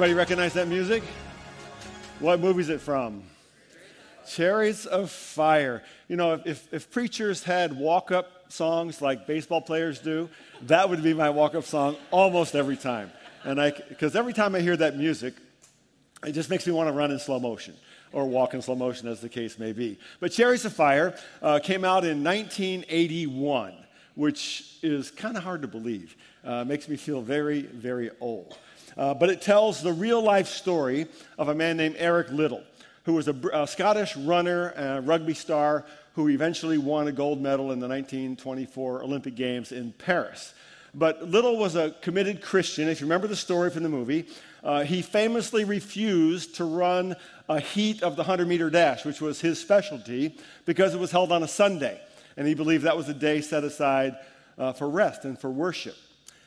Anybody recognize that music? What movie is it from? Chariots of Fire. You know, if, if, preachers had walk up songs like baseball players do, that would be my walk up song almost every time. And I, because every time I hear that music, it just makes me want to run in slow motion or walk in slow motion, as the case may be. But Chariots of Fire uh, came out in 1981, which is kind of hard to believe. Uh, makes me feel very, very old. Uh, but it tells the real life story of a man named Eric Liddell, who was a, a Scottish runner, a rugby star, who eventually won a gold medal in the 1924 Olympic Games in Paris. But Liddell was a committed Christian. If you remember the story from the movie, uh, he famously refused to run a heat of the 100 meter dash, which was his specialty, because it was held on a Sunday. And he believed that was a day set aside uh, for rest and for worship.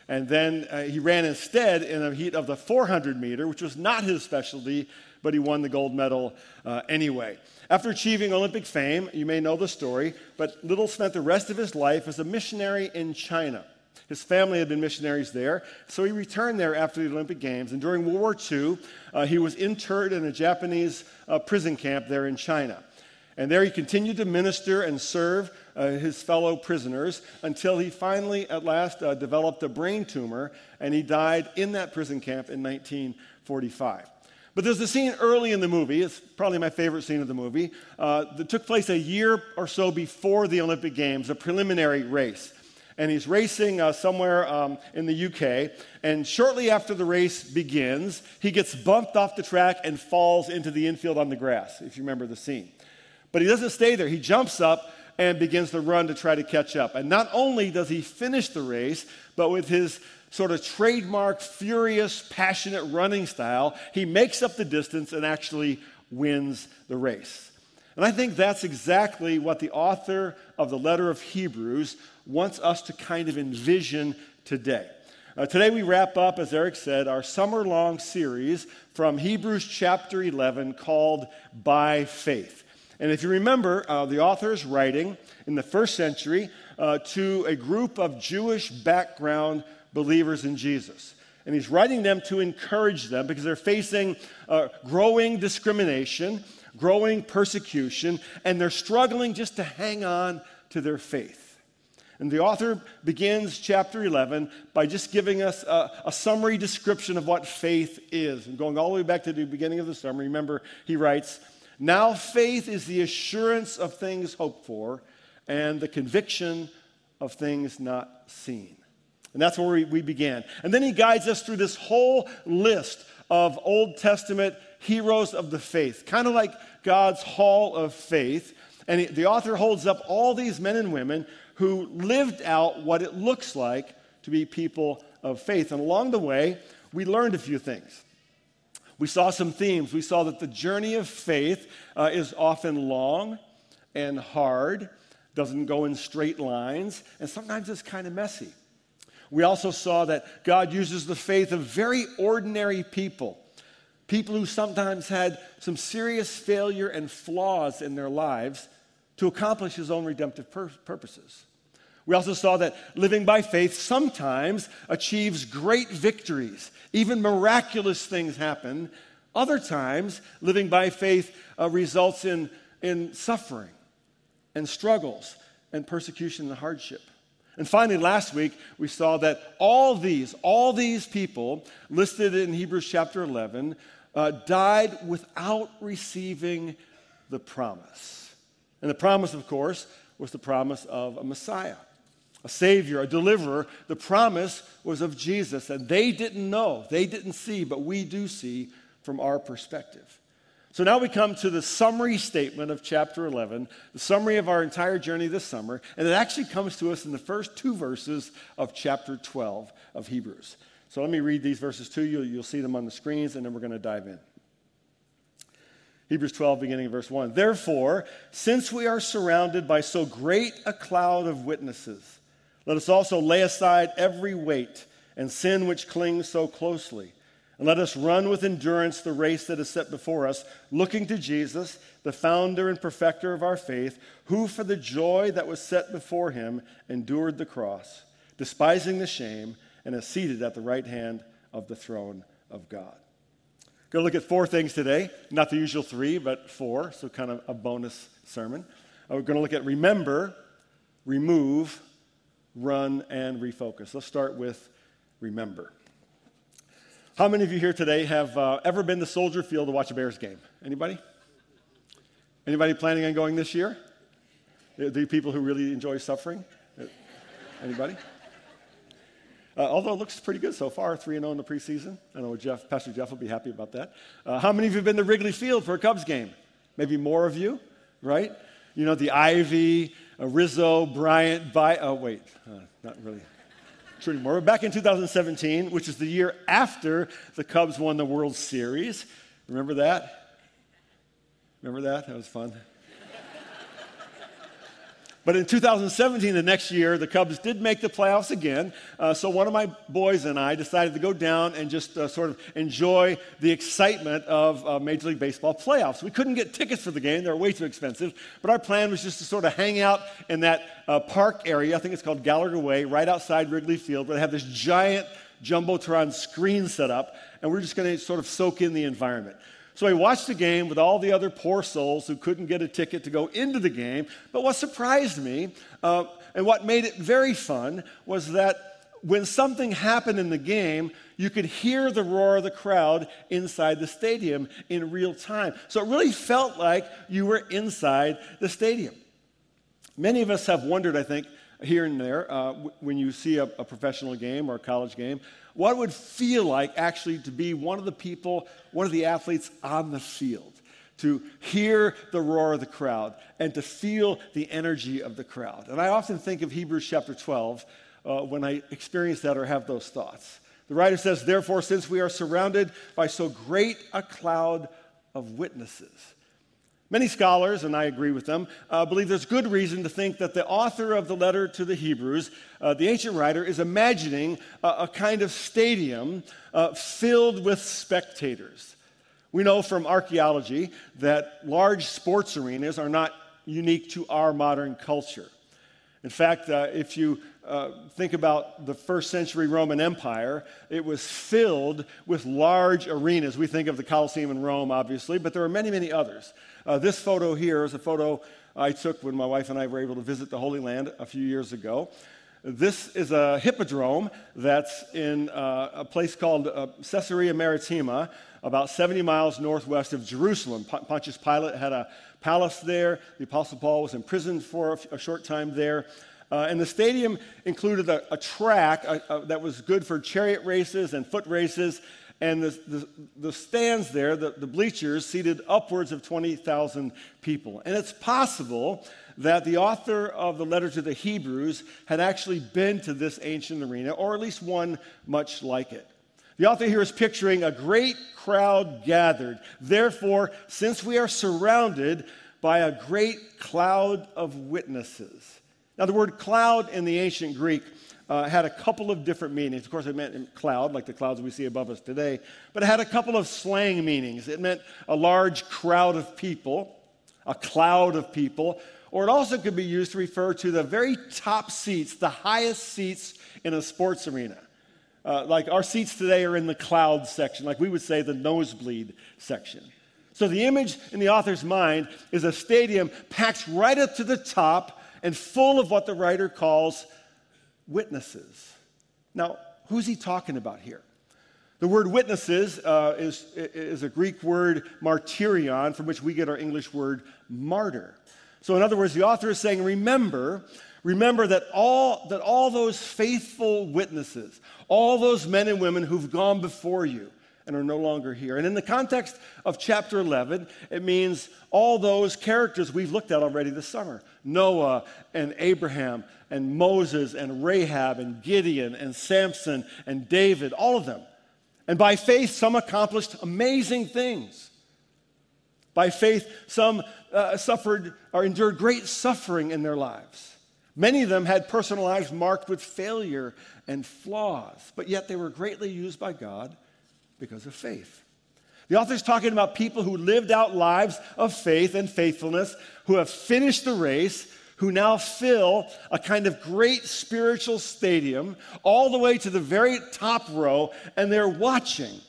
And then uh, he ran instead in a heat of the 400 meter, which was not his specialty, but he won the gold medal uh, anyway. After achieving Olympic fame, you may know the story, but Liddell spent the rest of his life as a missionary in China. His family had been missionaries there, so he returned there after the Olympic Games. And during World War II, uh, he was interred in a Japanese uh, prison camp there in China. And there he continued to minister and serve uh, his fellow prisoners until he finally, at last, uh, developed a brain tumor and he died in that prison camp in 1945. But there's a scene early in the movie, it's probably my favorite scene of the movie, uh, that took place a year or so before the Olympic Games, a preliminary race. And he's racing uh, somewhere um, in the UK. And shortly after the race begins, he gets bumped off the track and falls into the infield on the grass, if you remember the scene. But he doesn't stay there. He jumps up and begins to run to try to catch up. And not only does he finish the race, but with his sort of trademark, furious, passionate running style, he makes up the distance and actually wins the race. And I think that's exactly what the author of the letter of Hebrews wants us to kind of envision today. Uh, today, we wrap up, as Eric said, our summer long series from Hebrews chapter 11 called By Faith. And if you remember, uh, the author is writing in the first century uh, to a group of Jewish background believers in Jesus. And he's writing them to encourage them because they're facing uh, growing discrimination, growing persecution, and they're struggling just to hang on to their faith. And the author begins chapter 11 by just giving us a, a, summary description of what faith is. And going all the way back to the beginning of the summary, remember, he writes, now, faith is the assurance of things hoped for and the conviction of things not seen. And that's where we, we began. And then he guides us through this whole list of Old Testament heroes of the faith, kind of like God's hall of faith. And he, the author holds up all these men and women who lived out what it looks like to be people of faith. And along the way, we learned a few things. We saw some themes. We saw that the journey of faith uh, is often long and hard, doesn't go in straight lines, and sometimes it's kind of messy. We also saw that God uses the faith of very ordinary people, people who sometimes had some serious failure and flaws in their lives to accomplish his own redemptive pur- purposes. We also saw that living by faith sometimes achieves great victories. Even miraculous things happen. Other times, living by faith uh, results in, in suffering and struggles and persecution and hardship. And finally, last week, we saw that all these, all these people listed in Hebrews chapter 11 uh, died without receiving the promise. And the promise, of course, was the promise of a Messiah a Savior, a deliverer. The promise was of Jesus, and they didn't know, they didn't see, but we do see from our perspective. So now we come to the summary statement of chapter 11, the summary of our entire journey this summer, and it actually comes to us in the first two verses of chapter 12 of Hebrews. So let me read these verses to you. You'll see them on the screens, and then we're going to dive in. Hebrews 12, beginning verse 1. Therefore, since we are surrounded by so great a cloud of witnesses, let us also lay aside every weight and sin which clings so closely. And let us run with endurance the race that is set before us, looking to Jesus, the founder and perfecter of our faith, who for the joy that was set before him endured the cross, despising the shame, and is seated at the right hand of the throne of God. Going to look at four things today. Not the usual three, but four, so kind of a bonus sermon. Uh, we're going to look at remember, remove, run, and refocus. Let's start with remember. How many of you here today have uh, ever been to Soldier Field to watch a Bears game? Anybody? Anybody planning on going this year? The people who really enjoy suffering? Anybody? Uh, although it looks pretty good so far, 3 0 in the preseason. I know Jeff, Pastor Jeff will be happy about that. Uh, how many of you have been to Wrigley Field for a Cubs game? Maybe more of you, right? You know, the Ivy, uh, Rizzo, Bryant, by, oh, wait, uh, not really true anymore. But back in 2017, which is the year after the Cubs won the World Series. Remember that? Remember that? That was fun. But in 2017, the next year, the Cubs did make the playoffs again. Uh, so one of my boys and I decided to go down and just uh, sort of enjoy the excitement of uh, Major League Baseball playoffs. We couldn't get tickets for the game, they were way too expensive. But our plan was just to sort of hang out in that uh, park area. I think it's called Gallagher Way, right outside Wrigley Field, where they have this giant Jumbotron screen set up. And we're just going to sort of soak in the environment. So he watched the game with all the other poor souls who couldn't get a ticket to go into the game. But what surprised me uh, and what made it very fun was that when something happened in the game, you could hear the roar of the crowd inside the stadium in real time. So it really felt like you were inside the stadium. Many of us have wondered, I think, here and there, uh, when you see a, a professional game or a college game, what it would feel like actually to be one of the people, one of the athletes on the field, to hear the roar of the crowd and to feel the energy of the crowd. And I often think of Hebrews chapter 12 uh, when I experience that or have those thoughts. The writer says, Therefore, since we are surrounded by so great a cloud of witnesses, Many scholars, and I agree with them, uh, believe there's good reason to think that the author of the letter to the Hebrews, uh, the ancient writer, is imagining a, a kind of stadium uh, filled with spectators. We know from archaeology that large sports arenas are not unique to our modern culture. In fact, uh, if you uh, think about the first century Roman Empire, it was filled with large arenas. We think of the Colosseum in Rome, obviously, but there are many, many others. Uh, this photo here is a photo I took when my wife and I were able to visit the Holy Land a few years ago. This is a hippodrome that's in uh, a place called uh, Caesarea Maritima, about 70 miles northwest of Jerusalem. P- Pontius Pilate had a palace there. The Apostle Paul was imprisoned for a, f- a short time there. Uh, and the stadium included a, a track uh, that was good for chariot races and foot races and the, the, the stands there, the, the bleachers, seated upwards of 20,000 people. And it's possible that the author of the letter to the Hebrews had actually been to this ancient arena, or at least one much like it. The author here is picturing a great crowd gathered. Therefore, since we are surrounded by a great cloud of witnesses. Now, the word cloud in the ancient Greek uh, had a couple of different meanings. Of course, it meant cloud, like the clouds we see above us today, but it had a couple of slang meanings. It meant a large crowd of people, a cloud of people, or it also could be used to refer to the very top seats, the highest seats in a sports arena. Uh, like our seats today are in the cloud section, like we would say the nosebleed section. So the image in the author's mind is a stadium packed right up to the top and full of what the writer calls witnesses. Now, who's he talking about here? The word witnesses uh, is, is a Greek word martyrion, from which we get our English word martyr. So, in other words, the author is saying, remember, remember that all, that all those faithful witnesses, all those men and women who've gone before you, and are no longer here. And in the context of chapter 11, it means all those characters we've looked at already this summer Noah and Abraham and Moses and Rahab and Gideon and Samson and David, all of them. And by faith, some accomplished amazing things. By faith, some uh, suffered or endured great suffering in their lives. Many of them had personal lives marked with failure and flaws, but yet they were greatly used by God because of faith. The author is talking about people who lived out lives of faith and faithfulness, who have finished the race, who now fill a kind of great spiritual stadium all the way to the very top row, and they're watching.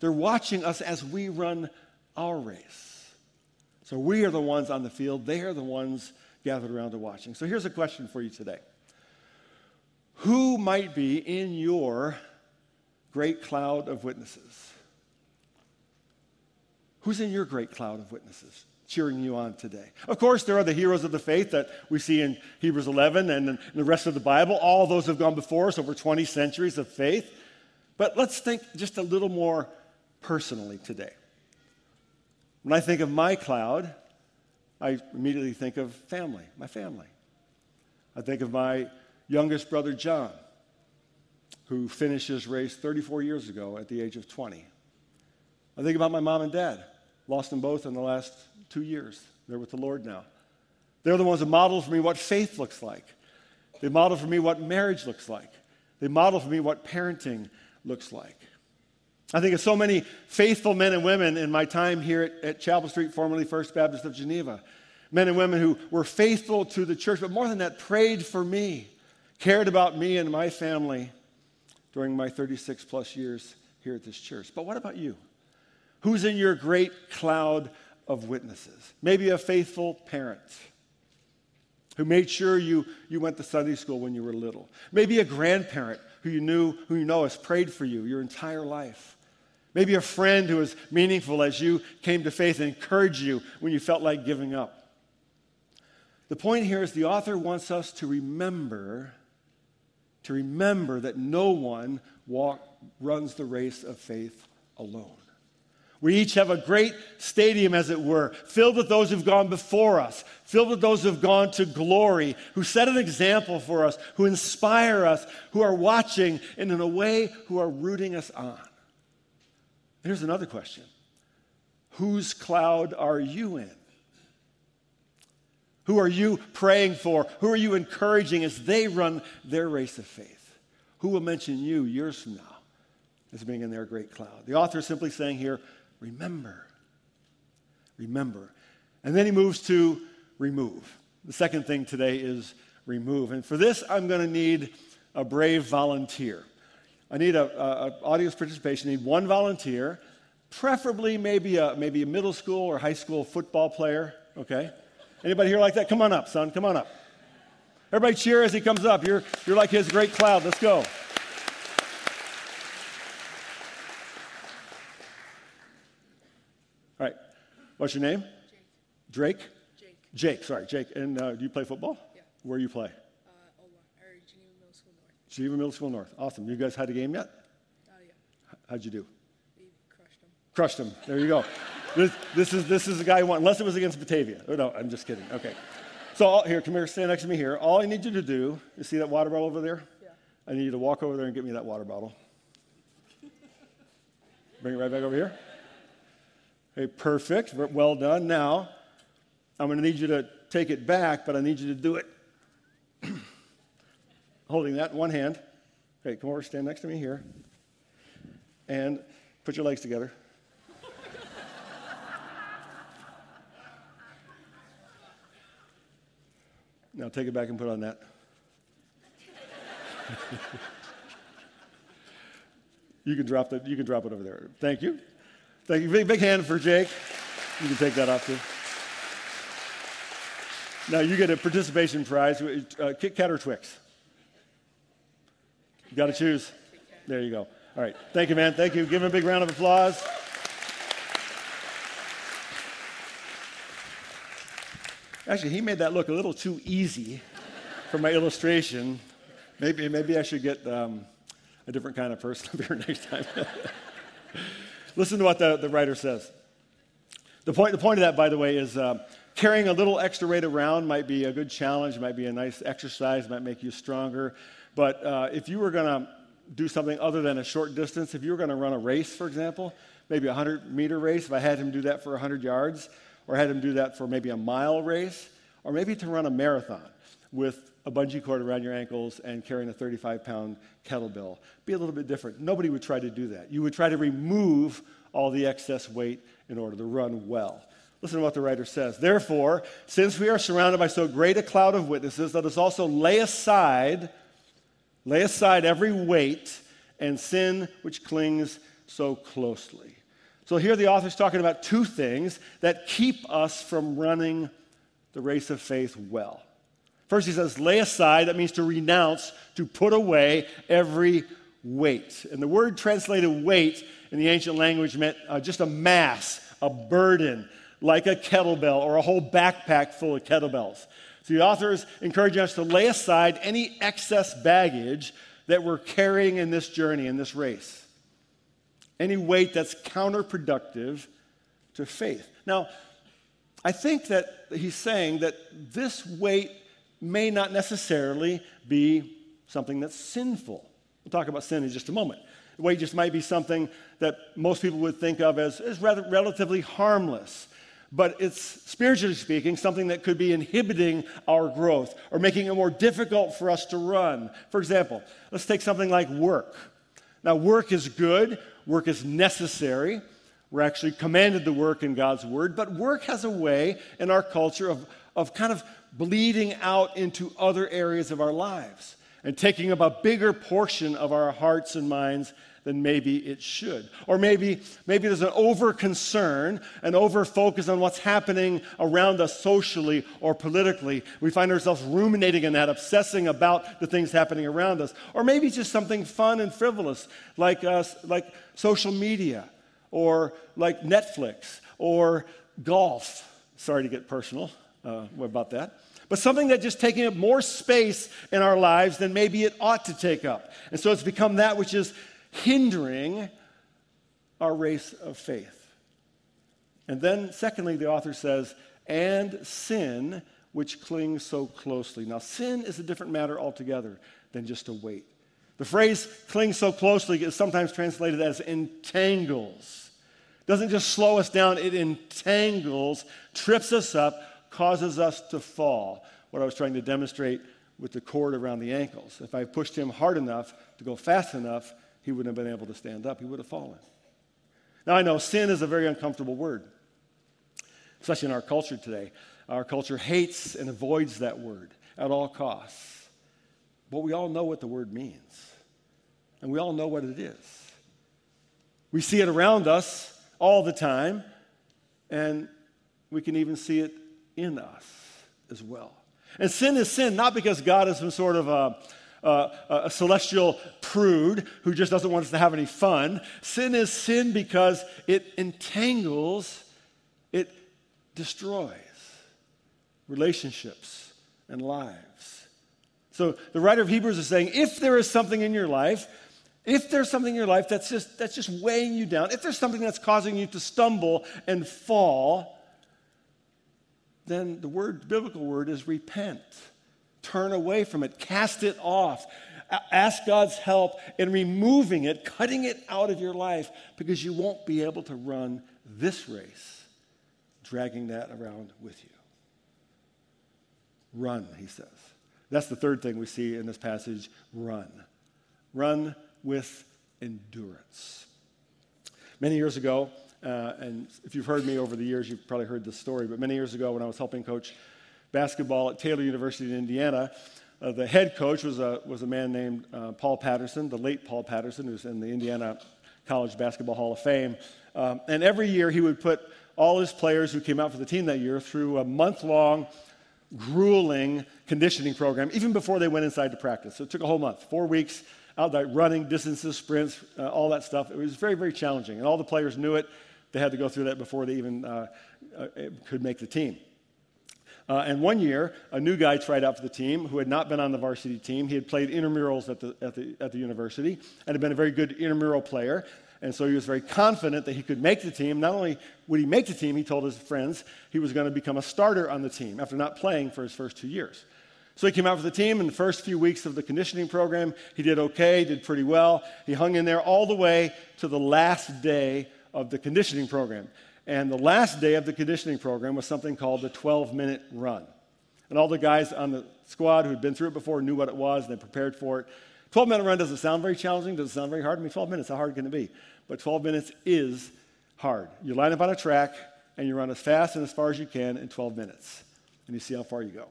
They're watching us as we run our race. So we are the ones on the field, they are the ones gathered around to watching. So here's a question for you today Who might be in your great cloud of witnesses? Who's in your great cloud of witnesses? cheering you on today. Of course, there are the heroes of the faith that we see in Hebrews 11 and in the rest of the Bible. All those have gone before us over 20 centuries of faith. But let's think just a little more personally today. When I think of my cloud, I immediately think of family, my family. I think of my youngest brother, John, who finished his race 34 years ago at the age of 20. I think about my mom and dad, lost them both in the last two years. They're with the Lord now. They're the ones that model for me what faith looks like. They model for me what marriage looks like. They model for me what parenting looks like. I think of so many faithful men and women in my time here at, at Chapel Street, formerly First Baptist of Geneva. Men and women who were faithful to the church, but more than that, prayed for me, cared about me and my family during my 36 plus years here at this church. But what about you? Who's in your great cloud of witnesses? Maybe a faithful parent who made sure you, you went to Sunday school when you were little. Maybe a grandparent who you knew, who you know has prayed for you your entire life. Maybe a friend who was meaningful as you came to faith and encouraged you when you felt like giving up. The point here is the author wants us to remember, to remember that no one walk, runs the race of faith alone. We each have a great stadium, as it were, filled with those who've gone before us, filled with those who've gone to glory, who set an example for us, who inspire us, who are watching, and in a way, who are rooting us on. Here's another question Whose cloud are you in? Who are you praying for? Who are you encouraging as they run their race of faith? Who will mention you years from now as being in their great cloud? The author is simply saying here, remember. Remember. And then he moves to remove. The second thing today is remove. And for this, I'm going to need a brave volunteer. I need a, a, a, audience participation. I need one volunteer, preferably maybe a, maybe a middle school or high school football player. Okay? Anybody here like that? Come on up, son. Come on up. Everybody cheer as he comes up. You're, you're like his great cloud. Let's go. All right. What's your name? Jake. Drake? Jake. Jake, sorry, Jake. And uh, do you play football? Yeah. Where do you play? Uh, Ola, or Geneva Middle School North. Geneva Middle School North. Awesome. You guys had a game yet? Oh, yeah. How'd you do? We crushed them. Crushed him. There you go. This, this, is, this is the guy who won, unless it was against Batavia. Oh, no, I'm just kidding. Okay. So all, here, come here, stand next to me here. All I need you to do, you see that water bottle over there? Yeah. I need you to walk over there and get me that water bottle. Bring it right back over here. Okay, perfect. Well done. Now, I'm going to need you to take it back, but I need you to do it holding that in one hand. Okay, come over, stand next to me here. And put your legs together. Now take it back and put on that. you can drop that. You can drop it over there. Thank you. Thank you. Big, big hand for Jake. You can take that off too. Now you get a participation prize. Uh, Kit Kat or Twix? You got to choose. There you go. All right. Thank you, man. Thank you. Give him a big round of applause. Actually, he made that look a little too easy for my illustration. Maybe, maybe I should get um, a different kind of person up here next time. Listen to what the, the writer says. The point, the point of that, by the way, is uh, carrying a little extra weight around might be a good challenge, might be a nice exercise, might make you stronger. But uh, if you were going to do something other than a short distance, if you were going to run a race, for example, maybe a 100 meter race, if I had him do that for 100 yards, or had him do that for maybe a mile race, or maybe to run a marathon with a bungee cord around your ankles and carrying a 35 pound kettlebell. Be a little bit different. Nobody would try to do that. You would try to remove all the excess weight in order to run well. Listen to what the writer says. Therefore, since we are surrounded by so great a cloud of witnesses, let us also lay aside, lay aside every weight and sin which clings so closely. So here the author's talking about two things that keep us from running the race of faith well. First, he says, lay aside, that means to renounce, to put away every weight. And the word translated weight in the ancient language meant uh, just a mass, a burden, like a kettlebell or a whole backpack full of kettlebells. So the author is encouraging us to lay aside any excess baggage that we're carrying in this journey, in this race. Any weight that's counterproductive to faith. Now, I think that he's saying that this weight may not necessarily be something that's sinful. We'll talk about sin in just a moment. Just might be something that most people would think of as, as rather relatively harmless but it's spiritually speaking something that could be inhibiting our growth or making it more difficult for us to run. For example, let's take something like work. Now, work is good, work is necessary. We're actually commanded to work in God's word, but work has a way in our culture of, of kind of bleeding out into other areas of our lives and taking up a bigger portion of our hearts and minds than maybe it should. Or maybe, maybe there's an over concern, an over focus on what's happening around us socially or politically. We find ourselves ruminating in that, obsessing about the things happening around us. Or maybe just something fun and frivolous, like, uh, like social media, or like Netflix, or golf. Sorry to get personal uh, about that but something that just taking up more space in our lives than maybe it ought to take up. And so it's become that which is hindering our race of faith. And then, secondly, the author says, and sin which clings so closely. Now, sin is a different matter altogether than just a weight. The phrase cling so closely is sometimes translated as entangles. Doesn't just slow us down, it entangles, trips us up, causes us to fall. What I was trying to demonstrate with the cord around the ankles. If I pushed him hard enough to go fast enough, he wouldn't have been able to stand up. He would have fallen. Now, I know sin is a very uncomfortable word, especially in our culture today. Our culture hates and avoids that word at all costs. But we all know what the word means, and we all know what it is. We see it around us all the time, and we can even see it in us as well. And sin is sin, not because God is some sort of a uh, a celestial prude who just doesn't want us to have any fun. Sin is sin because it entangles, it destroys relationships and lives. So the writer of Hebrews is saying if there is something in your life, if there's something in your life that's just, that's just weighing you down, if there's something that's causing you to stumble and fall, then the word, biblical word is repent. Turn away from it, cast it off. Ask God's help in removing it, cutting it out of your life, because you won't be able to run this race dragging that around with you. Run, he says. That's the third thing we see in this passage run. Run with endurance. Many years ago, uh, and if you've heard me over the years, you've probably heard this story, but many years ago when I was helping coach basketball at Taylor University in Indiana. Uh, the head coach was a, was a man named uh, Paul Patterson, the late Paul Patterson, who's in the Indiana College Basketball Hall of Fame. Um, and every year he would put all his players who came out for the team that year through a month long, grueling conditioning program, even before they went inside to practice. So it took a whole month, four weeks out there running, distances, sprints, uh, all that stuff. It was very, very challenging. And all the players knew it. They had to go through that before they even uh, uh, could make the team. Uh, and one year, a new guy tried out for the team who had not been on the varsity team. He had played intramurals at the, at the, at the university and had been a very good intramural player. And so he was very confident that he could make the team. Not only would he make the team, he told his friends he was going to become a starter on the team after not playing for his first two years. So he came out for the team in the first few weeks of the conditioning program. He did okay, did pretty well. He hung in there all the way to the last day of the conditioning program. And the last day of the conditioning program was something called the 12 minute run. And all the guys on the squad who had been through it before knew what it was and they prepared for it. 12 minute run doesn't sound very challenging, doesn't sound very hard. I mean, 12 minutes, how hard can it be? But 12 minutes is hard. You line up on a track and you run as fast and as far as you can in 12 minutes. And you see how far you go.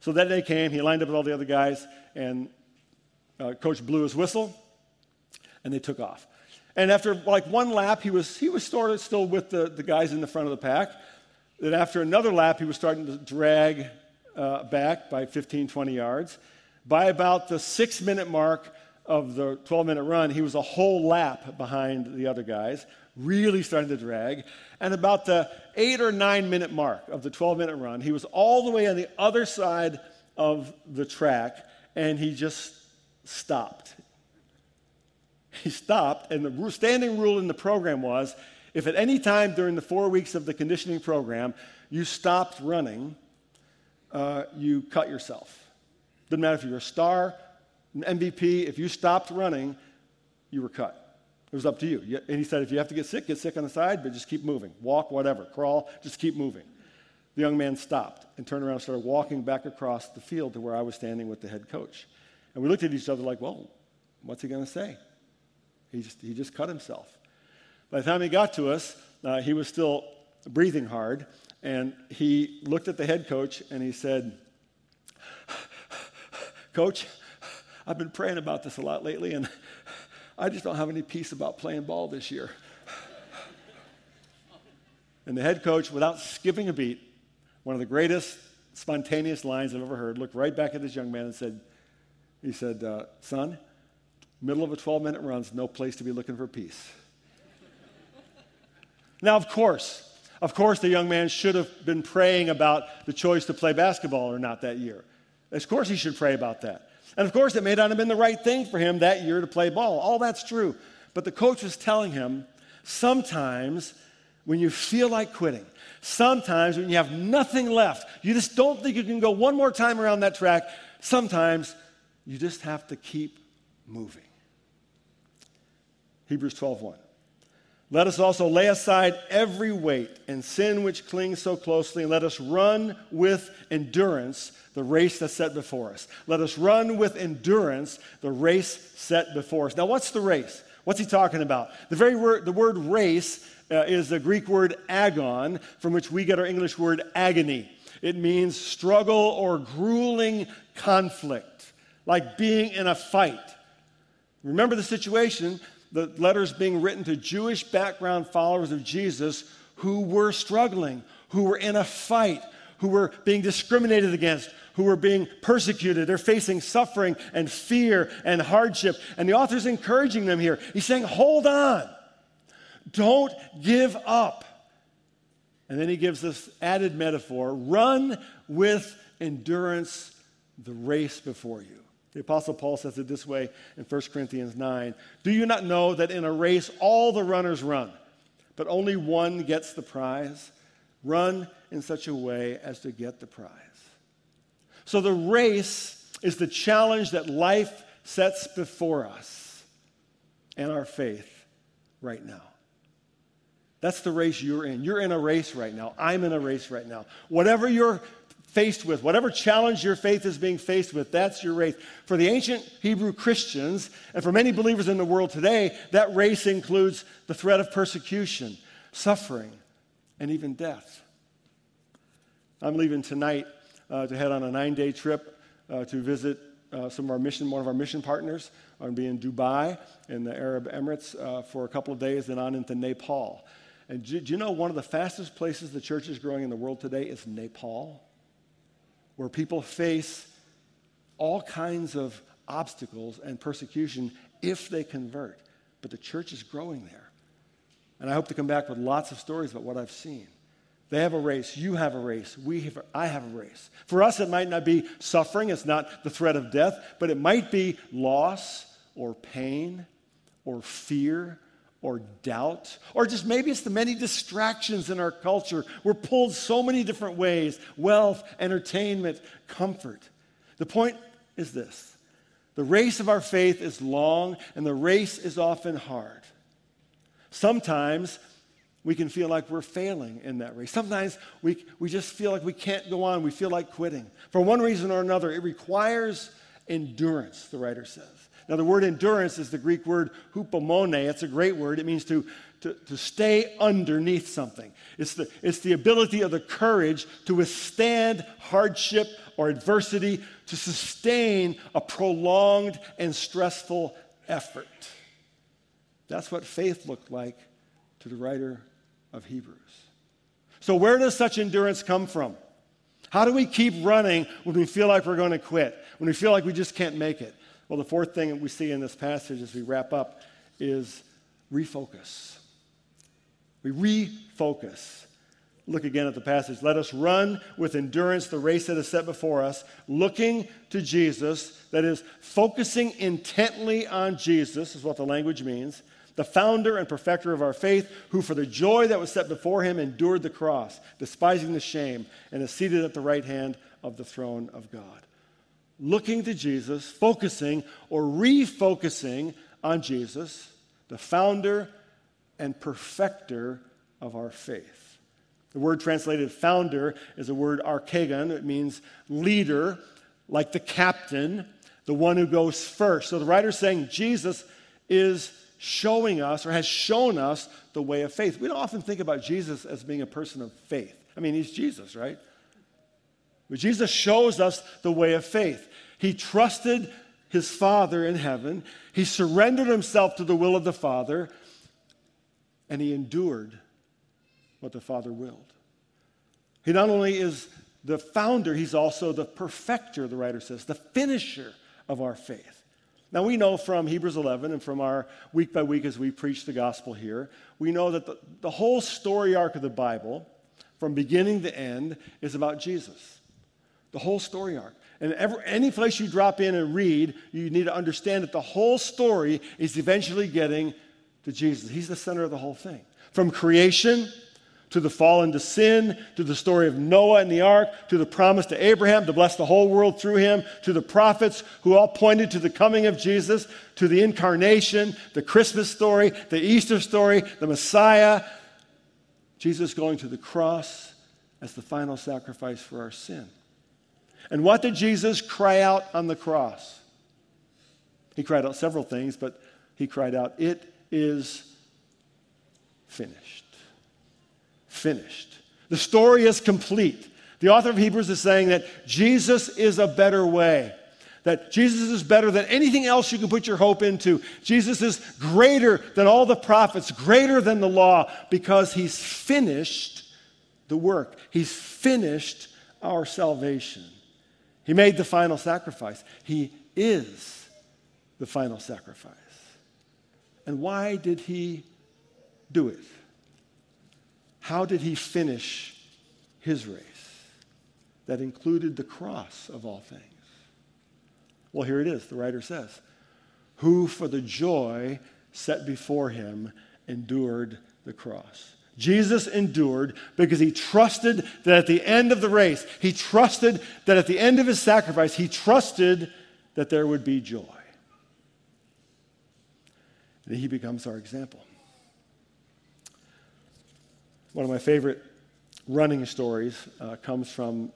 So that day came, he lined up with all the other guys, and uh, coach blew his whistle, and they took off. And after like one lap, he was, he was sort of still with the, the guys in the front of the pack. Then after another lap, he was starting to drag uh, back by 15, 20 yards. By about the six minute mark of the 12 minute run, he was a whole lap behind the other guys, really starting to drag. And about the eight or nine minute mark of the 12 minute run, he was all the way on the other side of the track and he just stopped. He stopped, and the standing rule in the program was if at any time during the four weeks of the conditioning program you stopped running, uh, you cut yourself. Doesn't matter if you're a star, an MVP, if you stopped running, you were cut. It was up to you. And he said, if you have to get sick, get sick on the side, but just keep moving. Walk, whatever, crawl, just keep moving. The young man stopped and turned around and started walking back across the field to where I was standing with the head coach. And we looked at each other like, well, what's he going to say? He just, he just cut himself. By the time he got to us, uh, he was still breathing hard, and he looked at the head coach and he said, Coach, I've been praying about this a lot lately, and I just don't have any peace about playing ball this year. And the head coach, without skipping a beat, one of the greatest spontaneous lines I've ever heard, looked right back at this young man and said, he said, uh, son, middle of a 12 minute run no place to be looking for peace. now, of course, of course, the young man should have been praying about the choice to play basketball or not that year. Of course, he should pray about that. And of course, it may not have been the right thing for him that year to play ball. All that's true. But the coach was telling him sometimes when you feel like quitting, sometimes when you have nothing left, you just don't think you can go one more time around that track, sometimes you just have to keep moving. Hebrews 12:1. Let us also lay aside every weight and sin which clings so closely, and let us run with endurance the race that's set before us. Let us run with endurance the race set before us. Now, what's the race? What's he talking about? The very word, the word race uh, is the Greek word agon, from which we get our English word agony. It means struggle or grueling conflict, like being in a fight. Remember the situation the letters being written to Jewish background followers of Jesus who were struggling, who were in a fight, who were being discriminated against, who were being persecuted. They're facing suffering and fear and hardship. And the author's encouraging them here. He's saying, hold on, don't give up. And then he gives this added metaphor run with endurance the race before you. The Apostle Paul says it this way in 1 Corinthians 9 Do you not know that in a race all the runners run, but only one gets the prize? Run in such a way as to get the prize. So the race is the challenge that life sets before us and our faith right now. That's the race you're in. You're in a race right now. I'm in a race right now. Whatever your faced with, whatever challenge your faith is being faced with, that's your race. For the ancient Hebrew Christians, and for many believers in the world today, that race includes the threat of persecution, suffering, and even death. I'm leaving tonight uh, to head on a nine day trip uh, to visit uh, some of our mission, one of our mission partners. I'm to be in Dubai in the Arab Emirates uh, for a couple of days, then on into Nepal. And do, do you know one of the fastest places the church is growing in the world today is Nepal? Where people face all kinds of obstacles and persecution if they convert. But the church is growing there. And I hope to come back with lots of stories about what I've seen. They have a race. You have a race. We have, I have a race. For us, it might not be suffering. It's not the threat of death, but it might be loss or pain or fear or doubt, or just maybe it's the many distractions in our culture. We're pulled so many different ways wealth, entertainment, comfort. The point is this the race of our faith is long, and the race is often hard. Sometimes we can feel like we're failing in that race. Sometimes we, we just feel like we can't go on. We feel like quitting. For one reason or another, it requires endurance, the writer says. Now, the word endurance is the Greek word hupomone. It's a great word. It means to, to, to stay underneath something. It's the, it's the ability of the courage to withstand hardship or adversity, to sustain a prolonged and stressful effort. That's what faith looked like to the writer of Hebrews. So, where does such endurance come from? How do we keep running when we feel like we're going to quit, when we feel like we just can't make it? Well, the fourth thing that we see in this passage as we wrap up is refocus. We refocus. Look again at the passage. Let us run with endurance the race that is set before us, looking to Jesus, that is, focusing intently on Jesus, is what the language means, the founder and perfecter of our faith, who for the joy that was set before him endured the cross, despising the shame, and is seated at the right hand of the throne of God. Looking to Jesus, focusing or refocusing on Jesus, the founder and perfecter of our faith. The word translated founder is a word archegon. It means leader, like the captain, the one who goes first. So the writer's saying Jesus is showing us or has shown us the way of faith. We don't often think about Jesus as being a person of faith. I mean, he's Jesus, right? But Jesus shows us the way of faith. He trusted his Father in heaven, he surrendered himself to the will of the Father, and he endured what the Father willed. He not only is the founder, he's also the perfecter, the writer says, the finisher of our faith. Now, we know from Hebrews 11 and from our week by week as we preach the gospel here, we know that the, the whole story arc of the Bible, from beginning to end, is about Jesus. The whole story arc. And every, any place you drop in and read, you need to understand that the whole story is eventually getting to Jesus. He's the center of the whole thing. From creation to the fall into sin, to the story of Noah and the ark, to the promise to Abraham to bless the whole world through him, to the prophets who all pointed to the coming of Jesus, to the incarnation, the Christmas story, the Easter story, the Messiah, Jesus going to the cross as the final sacrifice for our sin. And what did Jesus cry out on the cross? He cried out several things, but he cried out, It is finished. Finished. The story is complete. The author of Hebrews is saying that Jesus is a better way. That Jesus is better than anything else you can put your hope into. Jesus is greater than all the prophets, greater than the law, because he's finished the work. He's finished our salvation. He made the final sacrifice. He is the final sacrifice. And why did he do it? How did he finish his race that included the cross of all things? Well, here it is. The writer says, Who for the joy set before him endured the cross. Jesus endured because he trusted that at the end of the race, he trusted that at the end of his sacrifice, he trusted that there would be joy. And he becomes our example. One of my favorite running stories uh, comes from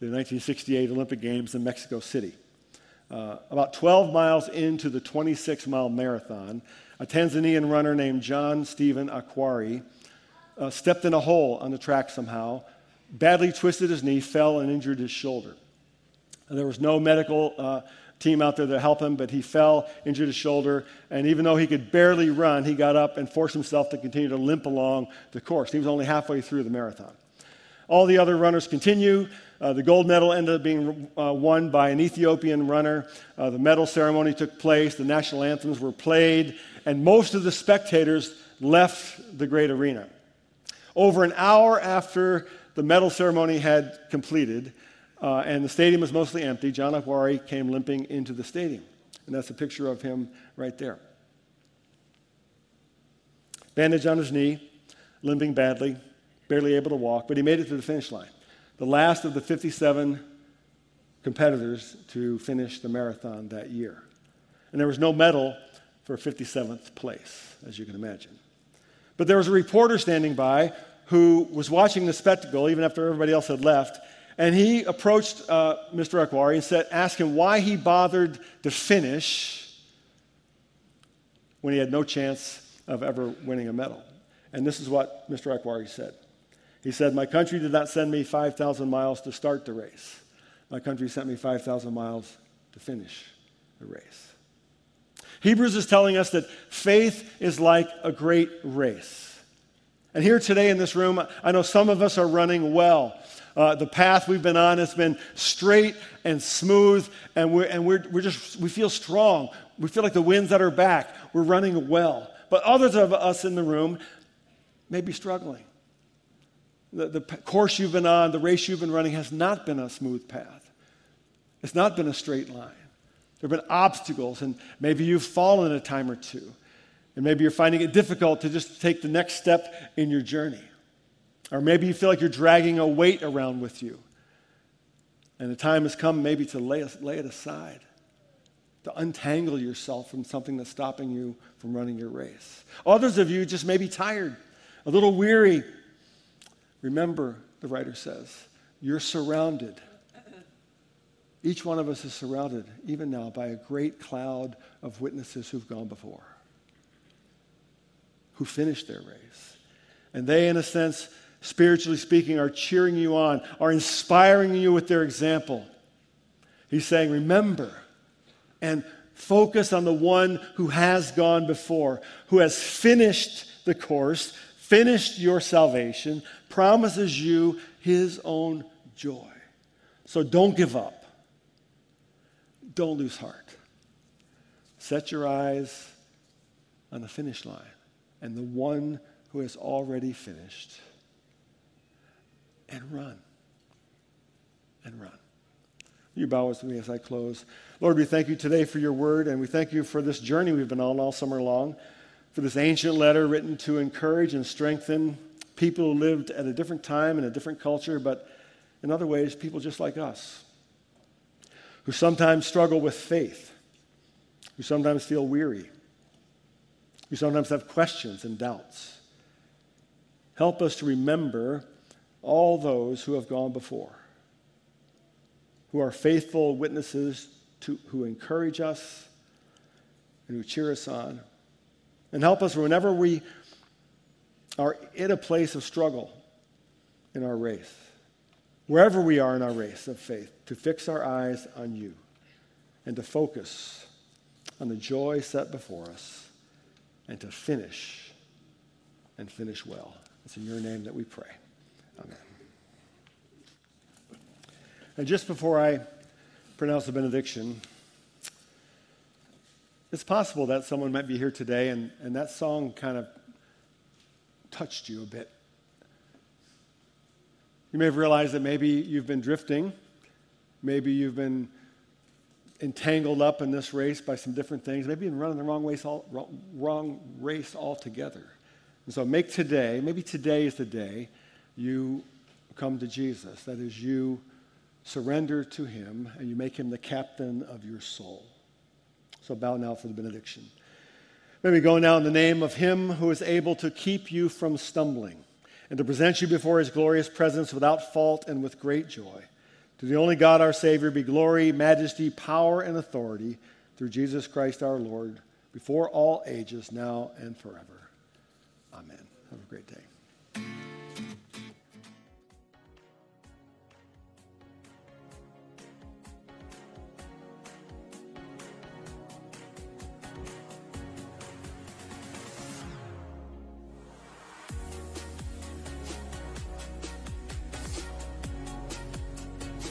the 1968 Olympic Games in Mexico City. Uh, about 12 miles into the 26 mile marathon, a Tanzanian runner named John Stephen Akhwari uh, stepped in a hole on the track somehow, badly twisted his knee, fell, and injured his shoulder. There was no medical uh, team out there to help him, but he fell, injured his shoulder, and even though he could barely run, he got up and forced himself to continue to limp along the course. He was only halfway through the marathon. All the other runners continue. Uh, the gold medal ended up being uh, won by an Ethiopian runner. Uh, the medal ceremony took place, the national anthems were played, and most of the spectators left the great arena. Over an hour after the medal ceremony had completed, uh, and the stadium was mostly empty. John Akhwari came limping into the stadium. And that's a picture of him right there. Bandage on his knee, limping badly, barely able to walk, but he made it to the finish line. The last of the 57 competitors to finish the marathon that year. And there was no medal for 57th place, as you can imagine. But there was a reporter standing by who was watching the spectacle, even after everybody else had left, and he approached uh, Mr. Akhwari and said, asked him why he bothered to finish when he had no chance of ever winning a medal. And this is what Mr. Akhwari said. He said, My country did not send me 5,000 miles to start the race. My country sent me 5,000 miles to finish the race. Hebrews is telling us that faith is like a great race. And here today in this room, I know some of us are running well. Uh, the path we've been on has been straight and smooth, and, we're, and we're, we're just, we feel strong. We feel like the wind's at our back. We're running well. But others of us in the room may be struggling. The, the course you've been on, the race you've been running, has not been a smooth path. It's not been a straight line. There have been obstacles, and maybe you've fallen a time or two. And maybe you're finding it difficult to just take the next step in your journey. Or maybe you feel like you're dragging a weight around with you. And the time has come maybe to lay, lay it aside, to untangle yourself from something that's stopping you from running your race. Others of you just may be tired, a little weary. Remember, the writer says, you're surrounded. Each one of us is surrounded, even now, by a great cloud of witnesses who've gone before, who finished their race. And they, in a sense, spiritually speaking, are cheering you on, are inspiring you with their example. He's saying, Remember and focus on the one who has gone before, who has finished the course, finished your salvation, promises you his own joy. So don't give up. Don't lose heart. Set your eyes on the finish line and the one who has already finished and run. And run. You bow with me as I close. Lord, we thank you today for your word, and we thank you for this journey we've been on all summer long, for this ancient letter written to encourage and strengthen people who lived at a different time and a different culture, but in other ways, people just like us, who sometimes struggle with faith, who sometimes feel weary, who sometimes have questions and doubts. Help us to remember all those who have gone before, who are faithful witnesses to, who encourage us and who cheer us on. And help us whenever we are in a place of struggle in our race, wherever we are in our race of faith, to fix our eyes on you and to focus on the joy set before us and to finish and finish well. It's in your name that we pray. Amen. And just before I pronounce the benediction, it's possible that someone might be here today and, and that song kind of touched you a bit. You may have realized that maybe you've been drifting, maybe you've been entangled up in this race by some different things, maybe you've been running the wrong race, all, wrong, race altogether. And so make today, maybe today is the day you come to Jesus. That is, you surrender to him and you make him the captain of your soul. So bow now for the benediction. May we go now in the name of him who is able to keep you from stumbling and to present you before his glorious presence without fault and with great joy. To the only God our Savior be glory, majesty, power, and authority through Jesus Christ our Lord, before all ages, now and forever. Amen. Have a great day.